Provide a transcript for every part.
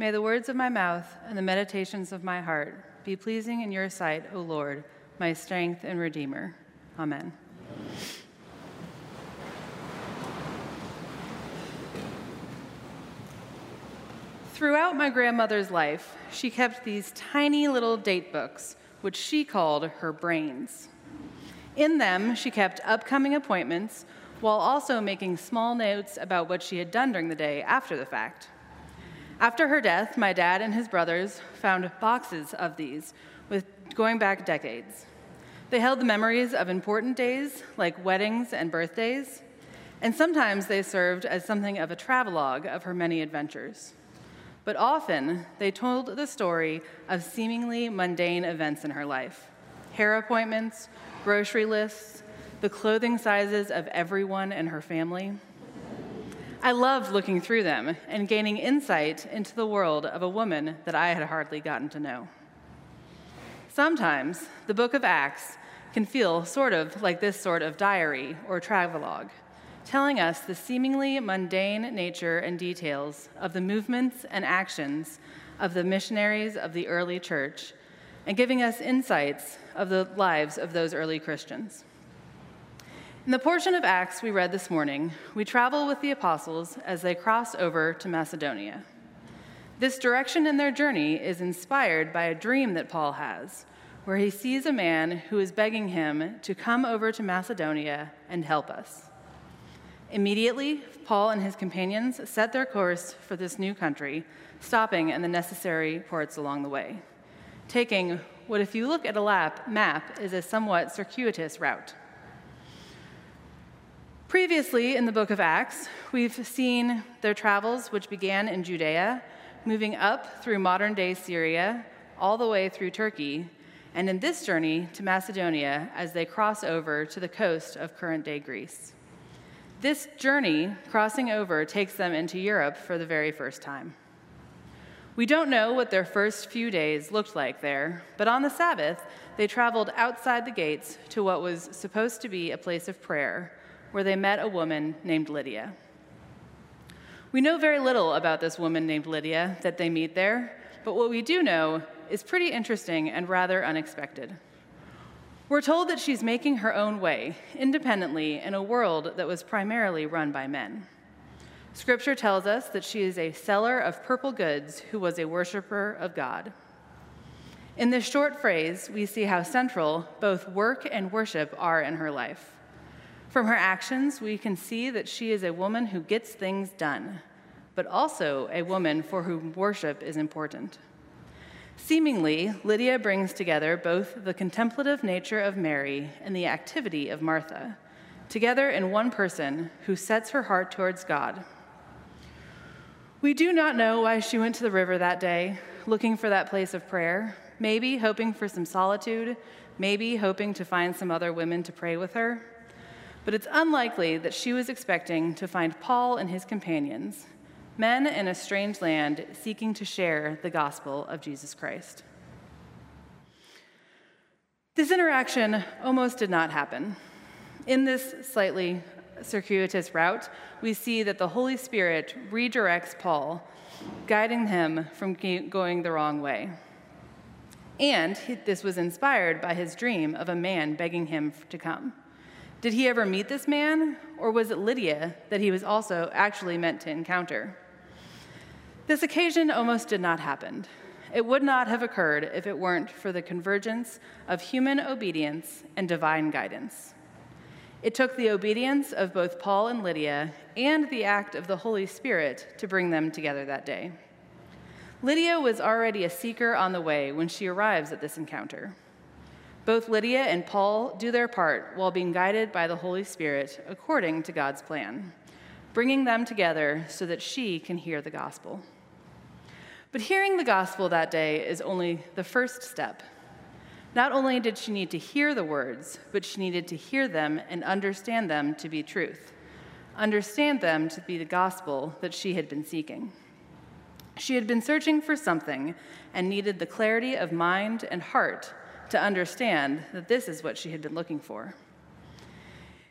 May the words of my mouth and the meditations of my heart be pleasing in your sight, O Lord, my strength and redeemer. Amen. Throughout my grandmother's life, she kept these tiny little date books, which she called her brains. In them, she kept upcoming appointments while also making small notes about what she had done during the day after the fact. After her death, my dad and his brothers found boxes of these, with going back decades. They held the memories of important days like weddings and birthdays, and sometimes they served as something of a travelogue of her many adventures. But often they told the story of seemingly mundane events in her life hair appointments, grocery lists, the clothing sizes of everyone in her family. I loved looking through them and gaining insight into the world of a woman that I had hardly gotten to know. Sometimes the book of Acts can feel sort of like this sort of diary or travelogue, telling us the seemingly mundane nature and details of the movements and actions of the missionaries of the early church and giving us insights of the lives of those early Christians. In the portion of Acts we read this morning, we travel with the apostles as they cross over to Macedonia. This direction in their journey is inspired by a dream that Paul has, where he sees a man who is begging him to come over to Macedonia and help us. Immediately, Paul and his companions set their course for this new country, stopping in the necessary ports along the way, taking what, if you look at a lap, map, is a somewhat circuitous route. Previously in the book of Acts, we've seen their travels, which began in Judea, moving up through modern day Syria, all the way through Turkey, and in this journey to Macedonia as they cross over to the coast of current day Greece. This journey, crossing over, takes them into Europe for the very first time. We don't know what their first few days looked like there, but on the Sabbath, they traveled outside the gates to what was supposed to be a place of prayer where they met a woman named Lydia. We know very little about this woman named Lydia that they meet there, but what we do know is pretty interesting and rather unexpected. We're told that she's making her own way independently in a world that was primarily run by men. Scripture tells us that she is a seller of purple goods who was a worshiper of God. In this short phrase, we see how central both work and worship are in her life. From her actions, we can see that she is a woman who gets things done, but also a woman for whom worship is important. Seemingly, Lydia brings together both the contemplative nature of Mary and the activity of Martha, together in one person who sets her heart towards God. We do not know why she went to the river that day, looking for that place of prayer, maybe hoping for some solitude, maybe hoping to find some other women to pray with her but it's unlikely that she was expecting to find Paul and his companions, men in a strange land seeking to share the gospel of Jesus Christ. This interaction almost did not happen. In this slightly circuitous route, we see that the Holy Spirit redirects Paul, guiding him from going the wrong way. And this was inspired by his dream of a man begging him to come. Did he ever meet this man, or was it Lydia that he was also actually meant to encounter? This occasion almost did not happen. It would not have occurred if it weren't for the convergence of human obedience and divine guidance. It took the obedience of both Paul and Lydia and the act of the Holy Spirit to bring them together that day. Lydia was already a seeker on the way when she arrives at this encounter. Both Lydia and Paul do their part while being guided by the Holy Spirit according to God's plan, bringing them together so that she can hear the gospel. But hearing the gospel that day is only the first step. Not only did she need to hear the words, but she needed to hear them and understand them to be truth, understand them to be the gospel that she had been seeking. She had been searching for something and needed the clarity of mind and heart to understand that this is what she had been looking for.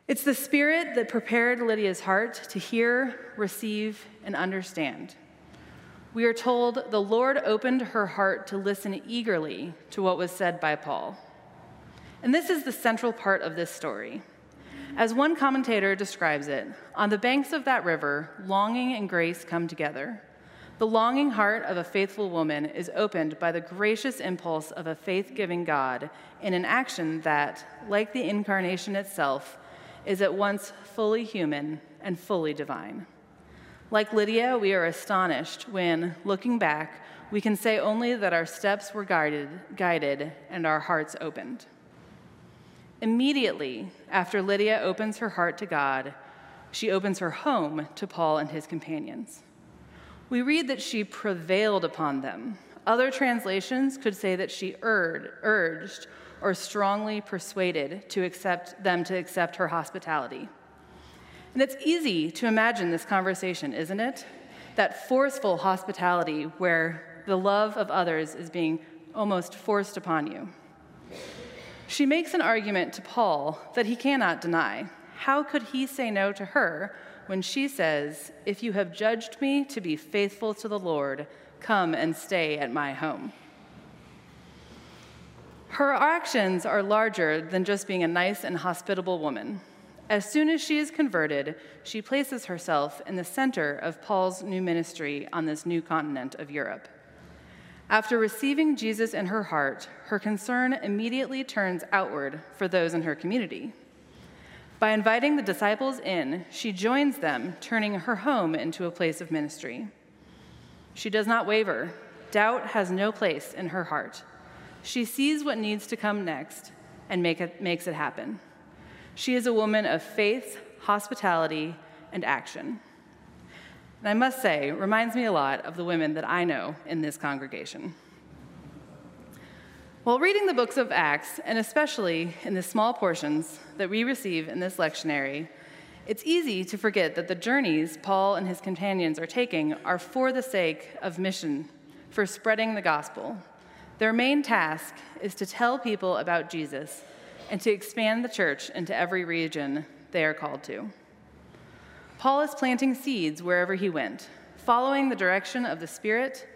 It's the spirit that prepared Lydia's heart to hear, receive, and understand. we are told the Lord opened her heart to listen eagerly to what was said by Paul. And this is the central part of this story. As one commentator describes it, on the banks of that river, longing and grace come together. The longing heart of a faithful woman is opened by the gracious impulse of a faith giving God in an action that, like the incarnation itself, is at once fully human and fully divine. Like Lydia, we are astonished when, looking back, we can say only that our steps were guided, guided and our hearts opened. Immediately after Lydia opens her heart to God, she opens her home to Paul and his companions. We read that she prevailed upon them. Other translations could say that she urged or strongly persuaded to accept them to accept her hospitality. And it's easy to imagine this conversation, isn't it? That forceful hospitality where the love of others is being almost forced upon you. She makes an argument to Paul that he cannot deny. How could he say no to her when she says, If you have judged me to be faithful to the Lord, come and stay at my home? Her actions are larger than just being a nice and hospitable woman. As soon as she is converted, she places herself in the center of Paul's new ministry on this new continent of Europe. After receiving Jesus in her heart, her concern immediately turns outward for those in her community. By inviting the disciples in, she joins them, turning her home into a place of ministry. She does not waver. Doubt has no place in her heart. She sees what needs to come next and make it, makes it happen. She is a woman of faith, hospitality, and action. And I must say, reminds me a lot of the women that I know in this congregation. While reading the books of Acts, and especially in the small portions that we receive in this lectionary, it's easy to forget that the journeys Paul and his companions are taking are for the sake of mission, for spreading the gospel. Their main task is to tell people about Jesus and to expand the church into every region they are called to. Paul is planting seeds wherever he went, following the direction of the Spirit.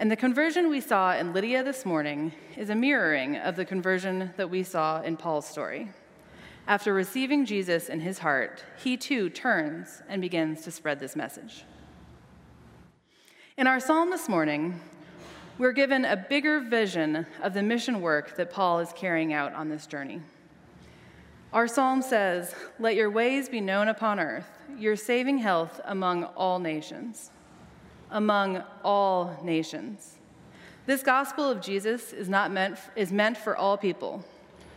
And the conversion we saw in Lydia this morning is a mirroring of the conversion that we saw in Paul's story. After receiving Jesus in his heart, he too turns and begins to spread this message. In our psalm this morning, we're given a bigger vision of the mission work that Paul is carrying out on this journey. Our psalm says, Let your ways be known upon earth, your saving health among all nations. Among all nations. This gospel of Jesus is, not meant, is meant for all people.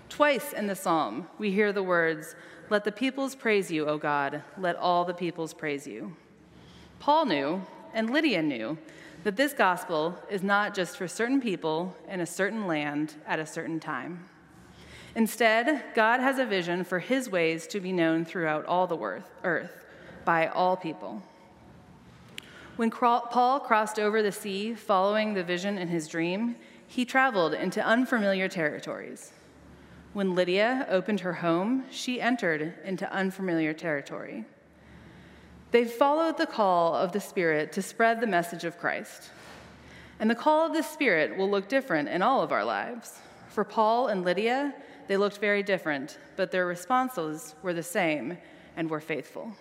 Twice in the psalm, we hear the words, Let the peoples praise you, O God, let all the peoples praise you. Paul knew, and Lydia knew, that this gospel is not just for certain people in a certain land at a certain time. Instead, God has a vision for his ways to be known throughout all the earth by all people. When Paul crossed over the sea following the vision in his dream, he traveled into unfamiliar territories. When Lydia opened her home, she entered into unfamiliar territory. They followed the call of the Spirit to spread the message of Christ. And the call of the Spirit will look different in all of our lives. For Paul and Lydia, they looked very different, but their responses were the same and were faithful.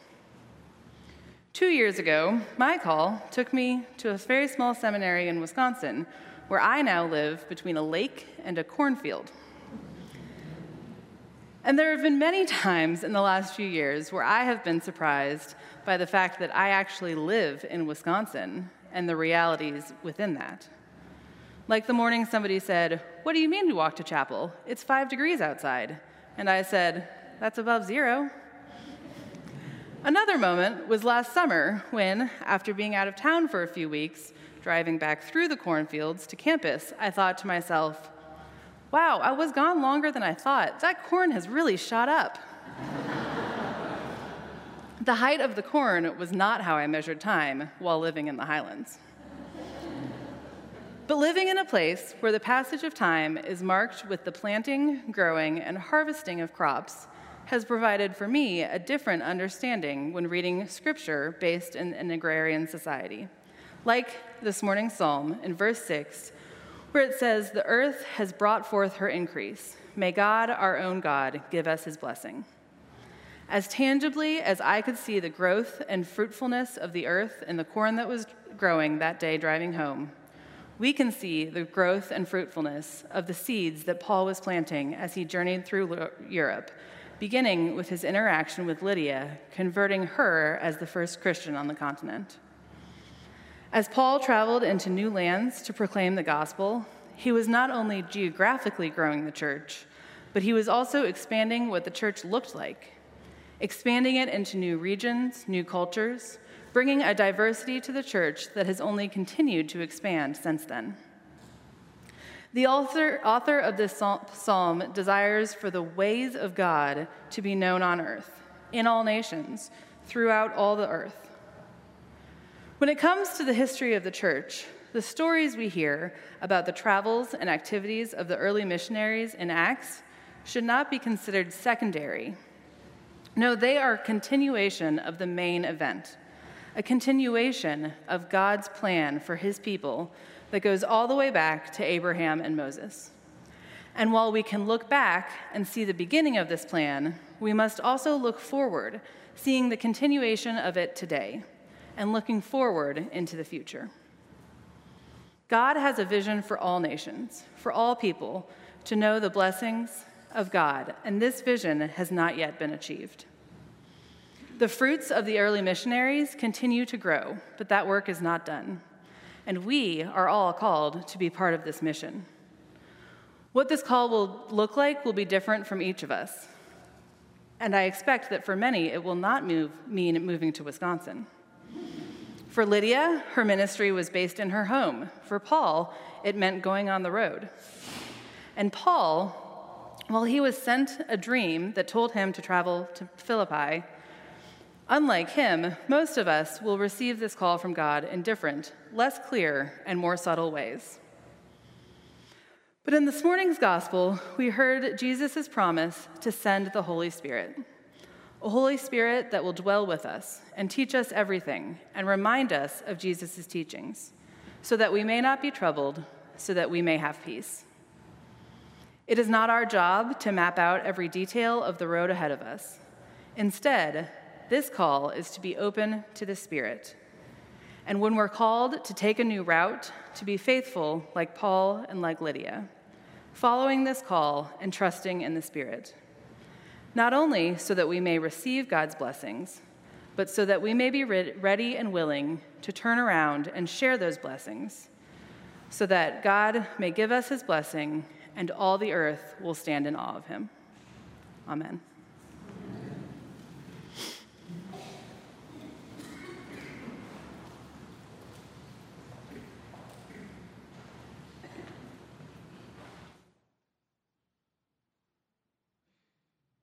Two years ago, my call took me to a very small seminary in Wisconsin, where I now live between a lake and a cornfield. And there have been many times in the last few years where I have been surprised by the fact that I actually live in Wisconsin and the realities within that. Like the morning somebody said, What do you mean we walk to chapel? It's five degrees outside. And I said, That's above zero. Another moment was last summer when, after being out of town for a few weeks, driving back through the cornfields to campus, I thought to myself, wow, I was gone longer than I thought. That corn has really shot up. the height of the corn was not how I measured time while living in the highlands. But living in a place where the passage of time is marked with the planting, growing, and harvesting of crops has provided for me a different understanding when reading scripture based in an agrarian society. like this morning's psalm in verse 6, where it says, The earth has brought forth her increase. May God, our own God, give us his blessing. As tangibly as I could see the growth and fruitfulness of the earth and the corn that was growing that day driving home, we can see the growth and fruitfulness of the seeds that Paul was planting as he journeyed through Europe, beginning with his interaction with Lydia, converting her as the first Christian on the continent. As Paul traveled into new lands to proclaim the gospel, he was not only geographically growing the church, but he was also expanding what the church looked like, expanding it into new regions, new cultures, bringing a diversity to the church that has only continued to expand since then. The author, author of this psalm desires for the ways of God to be known on earth, in all nations, throughout all the earth. When it comes to the history of the church, the stories we hear about the travels and activities of the early missionaries in Acts should not be considered secondary. No, they are a continuation of the main event a continuation of God's plan for his people that goes all the way back to Abraham and Moses. And while we can look back and see the beginning of this plan, we must also look forward, seeing the continuation of it today and looking forward into the future. God has a vision for all nations, for all people, to know the blessings of God, and this vision has not yet been achieved. The fruits of the early missionaries continue to grow, but that work is not done. And we are all called to be part of this mission. What this call will look like will be different from each of us. And I expect that for many, it will not move, mean moving to Wisconsin. For Lydia, her ministry was based in her home. For Paul, it meant going on the road. And Paul, while he was sent a dream that told him to travel to Philippi, Unlike him, most of us will receive this call from God in different, less clear, and more subtle ways. But in this morning's gospel, we heard Jesus' promise to send the Holy Spirit, a Holy Spirit that will dwell with us and teach us everything and remind us of Jesus' teachings, so that we may not be troubled, so that we may have peace. It is not our job to map out every detail of the road ahead of us. Instead, this call is to be open to the Spirit. And when we're called to take a new route, to be faithful like Paul and like Lydia, following this call and trusting in the Spirit. Not only so that we may receive God's blessings, but so that we may be ready and willing to turn around and share those blessings, so that God may give us his blessing and all the earth will stand in awe of him. Amen.